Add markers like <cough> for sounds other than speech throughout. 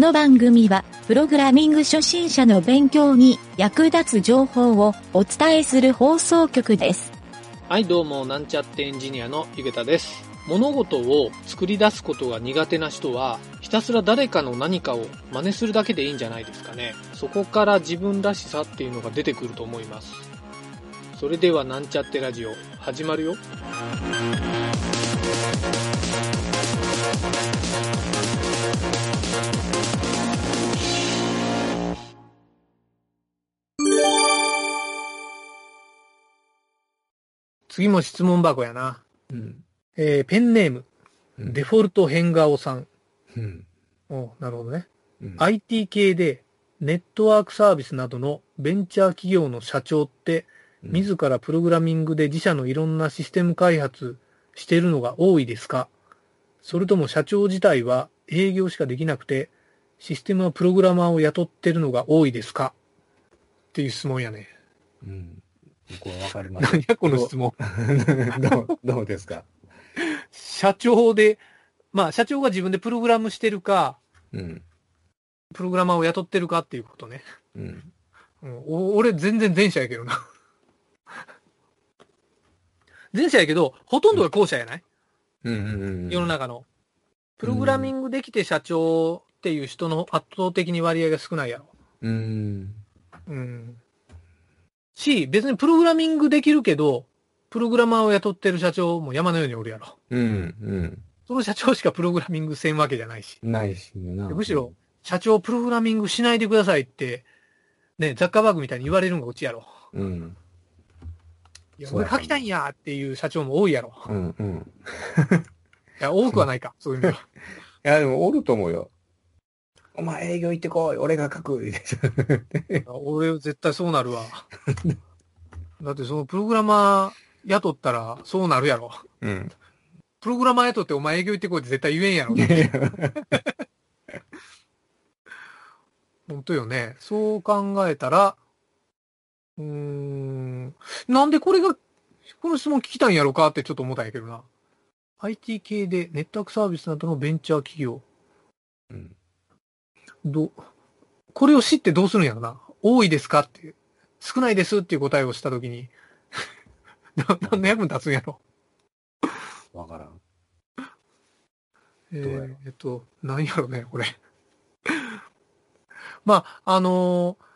この番組は、プログラミング初心者の勉強に役立つ情報をお伝えする放送局です。はい、どうも、なんちゃってエンジニアのゆげたです。物事を作り出すことが苦手な人は、ひたすら誰かの何かを真似するだけでいいんじゃないですかね。そこから自分らしさっていうのが出てくると思います。それでは、なんちゃってラジオ、始まるよ。次も質問箱やな。うん。えー、ペンネーム、うんデフォルト変顔さん。うん。おなるほどね。うん。IT 系でネットワークサービスなどのベンチャー企業の社長って、自らプログラミングで自社のいろんなシステム開発しているのが多いですか？それとも社長自体は営業しかできなくて、システムはプログラマーを雇ってるのが多いですか？っていう質問やね。うん。僕はわかります。何やこの質問。<laughs> どう、どうですか？社長で、まあ社長が自分でプログラムしてるか、うん。プログラマーを雇ってるかっていうことね。うん。うん、お俺全然前者やけどな。前者やけど、ほとんどが後者やない、うんうんうん。世の中の。プログラミングできて社長っていう人の圧倒的に割合が少ないやろ。うん。うん。し、別にプログラミングできるけど、プログラマーを雇ってる社長も山のようにおるやろ。うん。その社長しかプログラミングせんわけじゃないし。うん。ないしな。むしろ、社長プログラミングしないでくださいって、ね、ザッカーバーグみたいに言われるのがうちやろ。うん。いや、俺書きたいんやっていう社長も多いやろ。うんうん。いや、多くはないか、そういう意味では。<laughs> いや、でもおると思うよ。お前営業行ってこい。俺が書く。俺絶対そうなるわ。だってそのプログラマー雇ったらそうなるやろ。うん。プログラマー雇ってお前営業行ってこいって絶対言えんやろ。本当よね。そう考えたら、うーん、なんでこれが、この質問聞きたいんやろかってちょっと思ったんやけどな。IT 系でネットワークサービスなどのベンチャー企業。うんど、これを知ってどうするんやろな。多いですかっていう。少ないですっていう答えをしたときに、<laughs> な何の役に立つんやろ。わからん。えーえっと、何やろね、これ。<laughs> まあ、あのー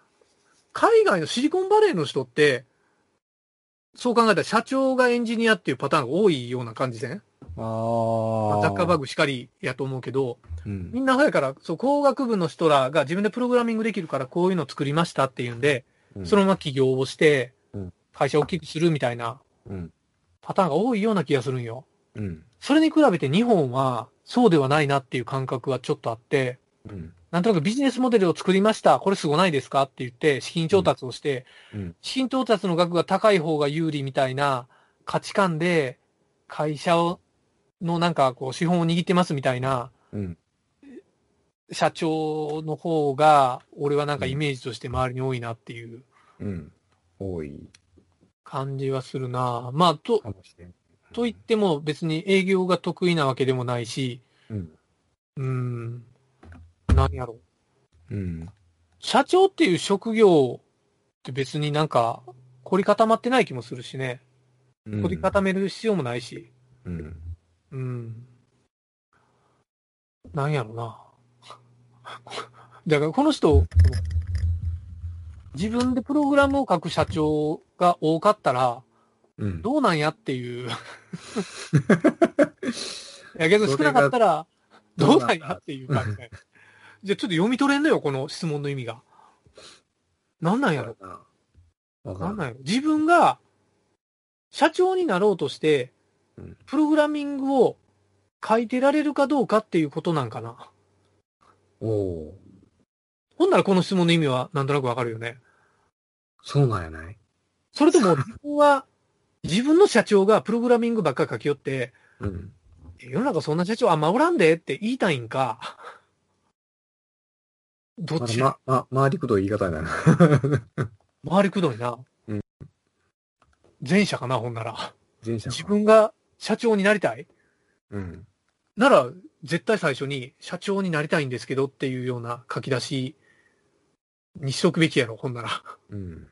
海外のシリコンバレーの人って、そう考えたら社長がエンジニアっていうパターンが多いような感じせん？ああ。ザッカーバーグしかりやと思うけど、うん。みんな早から、そう、工学部の人らが自分でプログラミングできるからこういうの作りましたっていうんで、うんそのまま起業をしてうん、会社を大きくするみたいなうん。パターンが多いような気がするんよ。うん。それに比べて日本はそうではないなっていう感覚はちょっとあって、うん。なんとなくビジネスモデルを作りました。これすごないですかって言って、資金調達をして、うん。資金調達の額が高い方が有利みたいな価値観で、会社を、のなんかこう資本を握ってますみたいなうん。社長の方が、俺はなんかイメージとして周りに多いなっていううん。多い感じはするなまあ、と。と言っても別に営業が得意なわけでもないし、うん。うーん、何やろう。うん。社長っていう職業って別になんか凝り固まってない気もするしね。うん凝り固める必要もないし。うん。うん。なんやろな。<laughs> だからこの人、自分でプログラムを書く社長が多かったら、うん。どうなんやっていう。い <laughs> やけど少なかったら、どうなんやっていう感じね。じゃあちょっと読み取れんのよ、この質問の意味が。なんなんやろ。なんなんやろ自分が社長になろうとしてうん、プログラミングを書いてられるかどうかっていうことなんかな。おお。ほんならこの質問の意味はなんとなくわかるよね。そうなんやない？それとも自分は、自分の社長がプログラミングばっかり書き寄って、うん。世の中そんな社長あんまおらんでって言いたいんか？どっち、ま、ま、回りくどい言い方やな。<laughs> 回りくどいな。うん前者かな、ほんなら。前者か自分が社長になりたい？うん。なら、絶対最初に社長になりたいんですけどっていうような書き出しにしとくべきやろ、ほんなら。うん。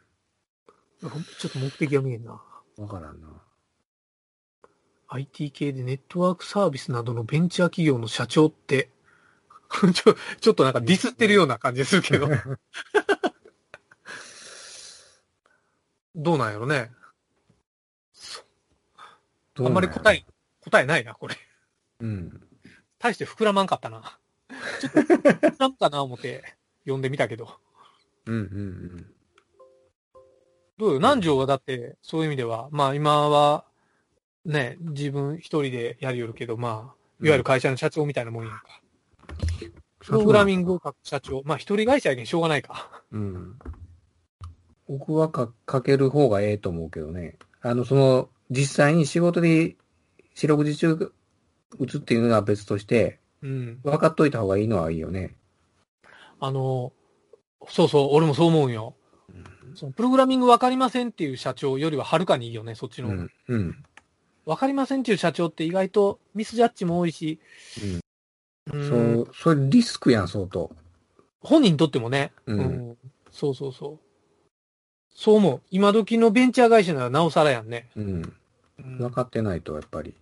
ちょっと目的が見えんな。わからんな。IT 系でネットワークサービスなどのベンチャー企業の社長って、<laughs> ちょ、ちょっとなんかディスってるような感じするけど。<laughs> どうなんやろね。あんまり答え、答えないな、これ。うん。大して膨らまんかったな。ちょっと膨らむかな思って読んでみたけど。うんうんどうよ？南條はだって、そういう意味では、まあ今は、ね、自分一人でやりよるけど、まあ、いわゆる会社の社長みたいなもんやんか。プログラミングを書く社長。まあ一人会社やけんしょうがないか。うん。うん。僕はかかける方がええと思うけどね。あの、その、実際に仕事で四六時中打つっていうのは別として、うん。分かっといた方がいいのはいいよね。あの、そうそう、俺もそう思うんよ。そのプログラミングわかりませんっていう社長よりははるかにいいよね、そっちの。うん。うん。わかりませんっていう社長って意外とミスジャッジも多いし、うんそう、それリスクやん、相当。本人にとってもね、うんそうそうそう。そう思う。今時のベンチャー会社ならなおさらやんね。うん。うん分かってないと、やっぱり。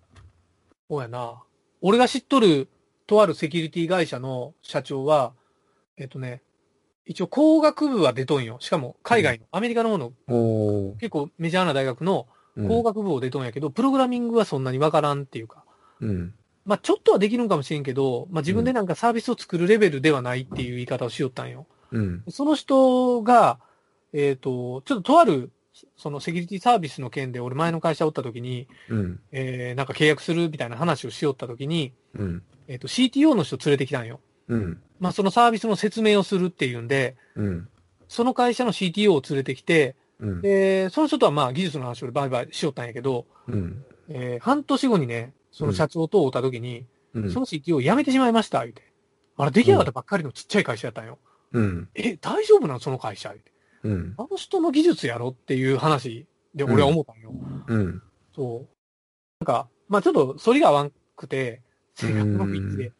そうやな。俺が知っとる、とあるセキュリティ会社の社長は、えっとね、一応工学部は出とんよ。しかも海外の、アメリカの方の。結構メジャーな大学のうん工学部を出とんやけど、プログラミングはそんなにわからんっていうか、うん。まあちょっとはできるんかもしれんけど、まあ自分でなんかサービスを作るレベルではないっていう言い方をしよったんよ。うん。その人が、えっ、と、ちょっととある、そのセキュリティサービスの件で俺前の会社おった時に、うん。えー、なんか契約するみたいな話をしよった時に、うん。えっ、と CTO の人連れてきたんよ。うん。まあそのサービスの説明をするっていうんで、うん。その会社の CTO を連れてきて、うん。で、その人とはまあ技術の話をバイバイしよったんやけど、うん。えー半年後にね、その社長と会った時に、うん。その CTO を辞めてしまいました、言うて。あれ出来上がったばっかりのちっちゃい会社やったんよ。うん。え、大丈夫なのその会社言うて。うん。あの人の技術やろっていう話で俺は思ったんよ。うん。そう。なんか、まあちょっと反りが合わんくて、性格の一致うで、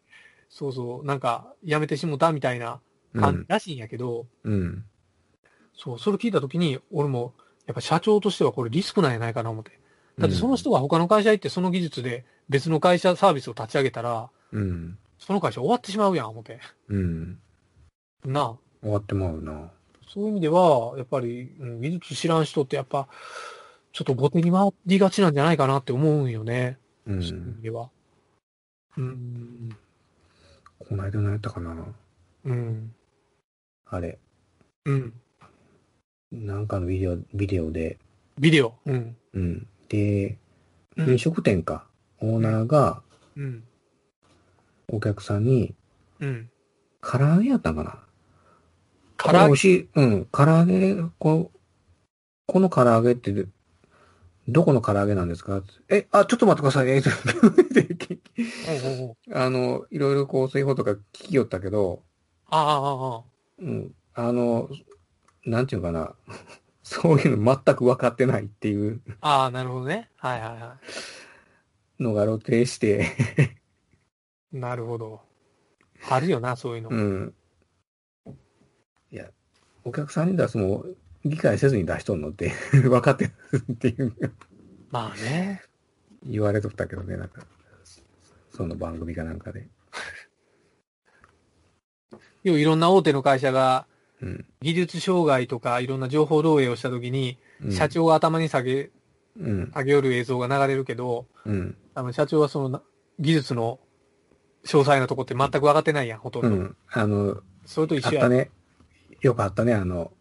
そうそう、なんか辞めてしもたみたいな感じらしいんやけど、うん。そう、それ聞いたときに、俺も、やっぱ社長としてはこれリスクなんやないかな思って。だってその人が他の会社行ってその技術で別の会社サービスを立ち上げたら、うん。その会社終わってしまうやん、思って。うん。なあ。終わってまうな。そういう意味では、やっぱり、うん技術知らん人ってやっぱ、ちょっと後手に回りがちなんじゃないかなって思うんよね。う。そういうん意味では。うん。この間のやったかな。うん。あれ。うん。なんかのビデオ、ビデオで。ビデオ。うん。うん。で、うん飲食店か。オーナーがうん。お客さんに、うん。唐揚げやったんかな。唐揚げ。うん。唐揚げ、ここの唐揚げって、どこの唐揚げなんですか？え、あ、ちょっと待ってください。えおうおうおうあの、いろいろこう、そういうことが聞きよったけど、ああ、ああ、うん。あの、なんていうかな。<laughs> そういうの全く分かってないっていうああ、なるほどね。はいはいはのが露呈して、い。<laughs> なるほど。あるよな、そういうの。うん。いや、お客さんに出すのも理解せずに出しとんのって <laughs> 分かってるっていうまあね。言われとったけどね、なんか、その番組かなんかで。<laughs> 要はいろんな大手の会社がうん。技術障害とかいろんな情報漏洩をしたときに、うん社長が頭に下げ、うん。上げよる映像が流れるけど、うん。多分社長はそのな技術の詳細なとこって全く分かってないやん、ほとんど。うん。あの、それと一緒や。あったね。よくあったね、あの、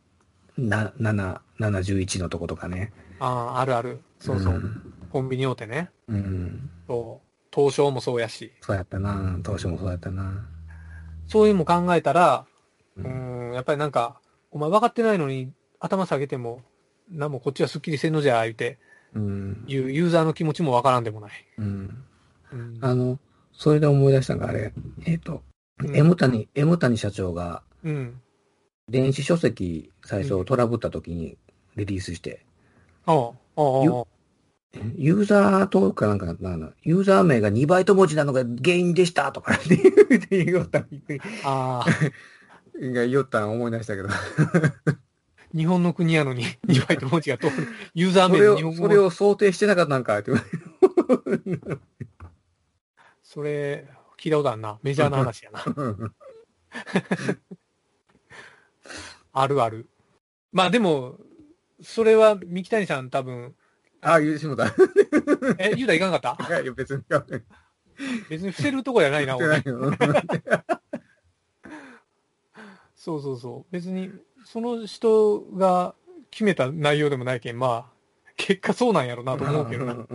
な、7、711のとことかね。ああ、あるある。そうそう。ん。コンビニ大手ね。うん。そう。東証もそうやし。そうやったな。当初もそうやったな。そういうのも考えたら、ううーん、やっぱりなんか、お前分かってないのに頭下げても、なんもこっちはスッキリせんのじゃ、言うて、うん。いうユーザーの気持ちも分からんでもない。うん。うん。あの、それで思い出したのがあれ、えっ、と、うん M 谷、M 谷社長がうん。電子書籍最初トラブった時にリリースして、おうおうおうおうユーザー登録かなんか、なユーザー名が2バイト文字なのが原因でしたとか <laughs> って言おったん、ああ、が言おったん思い出したけど。<laughs> 日本の国やのに2バイト文字が通る。ユーザー名で日本、語それを想定してなかったんかって。それ、聞いたことあるな。メジャーな話やな。<laughs> あるある。まあでも、それは三木谷さん多分、ああ、言うてしもた。いえ、言うたらいかんかった？やいや、別に。別に伏せるとこじゃないな、<laughs> 俺。う <laughs> んそうそうそう。別に、その人が決めた内容でもないけん、まあ、結果そうなんやろなと思うけど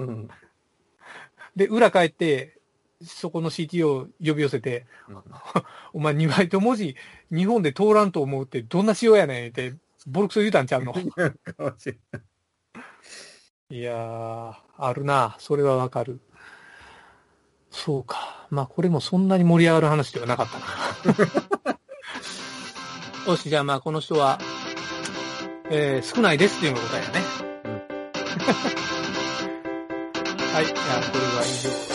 で、裏帰って、そこの CTO 呼び寄せて、<laughs> お前2バイト文字、日本で通らんと思うってどんな仕様やねんって、ボロクソ言うたんちゃうの？<laughs> いやー、あるな。それはわかる。そうか。まあ、これもそんなに盛り上がる話ではなかったな。<laughs> よし、じゃあまあ、この人は、えー、少ないですっていうのが答えやね。はい、じゃあ、これは以上。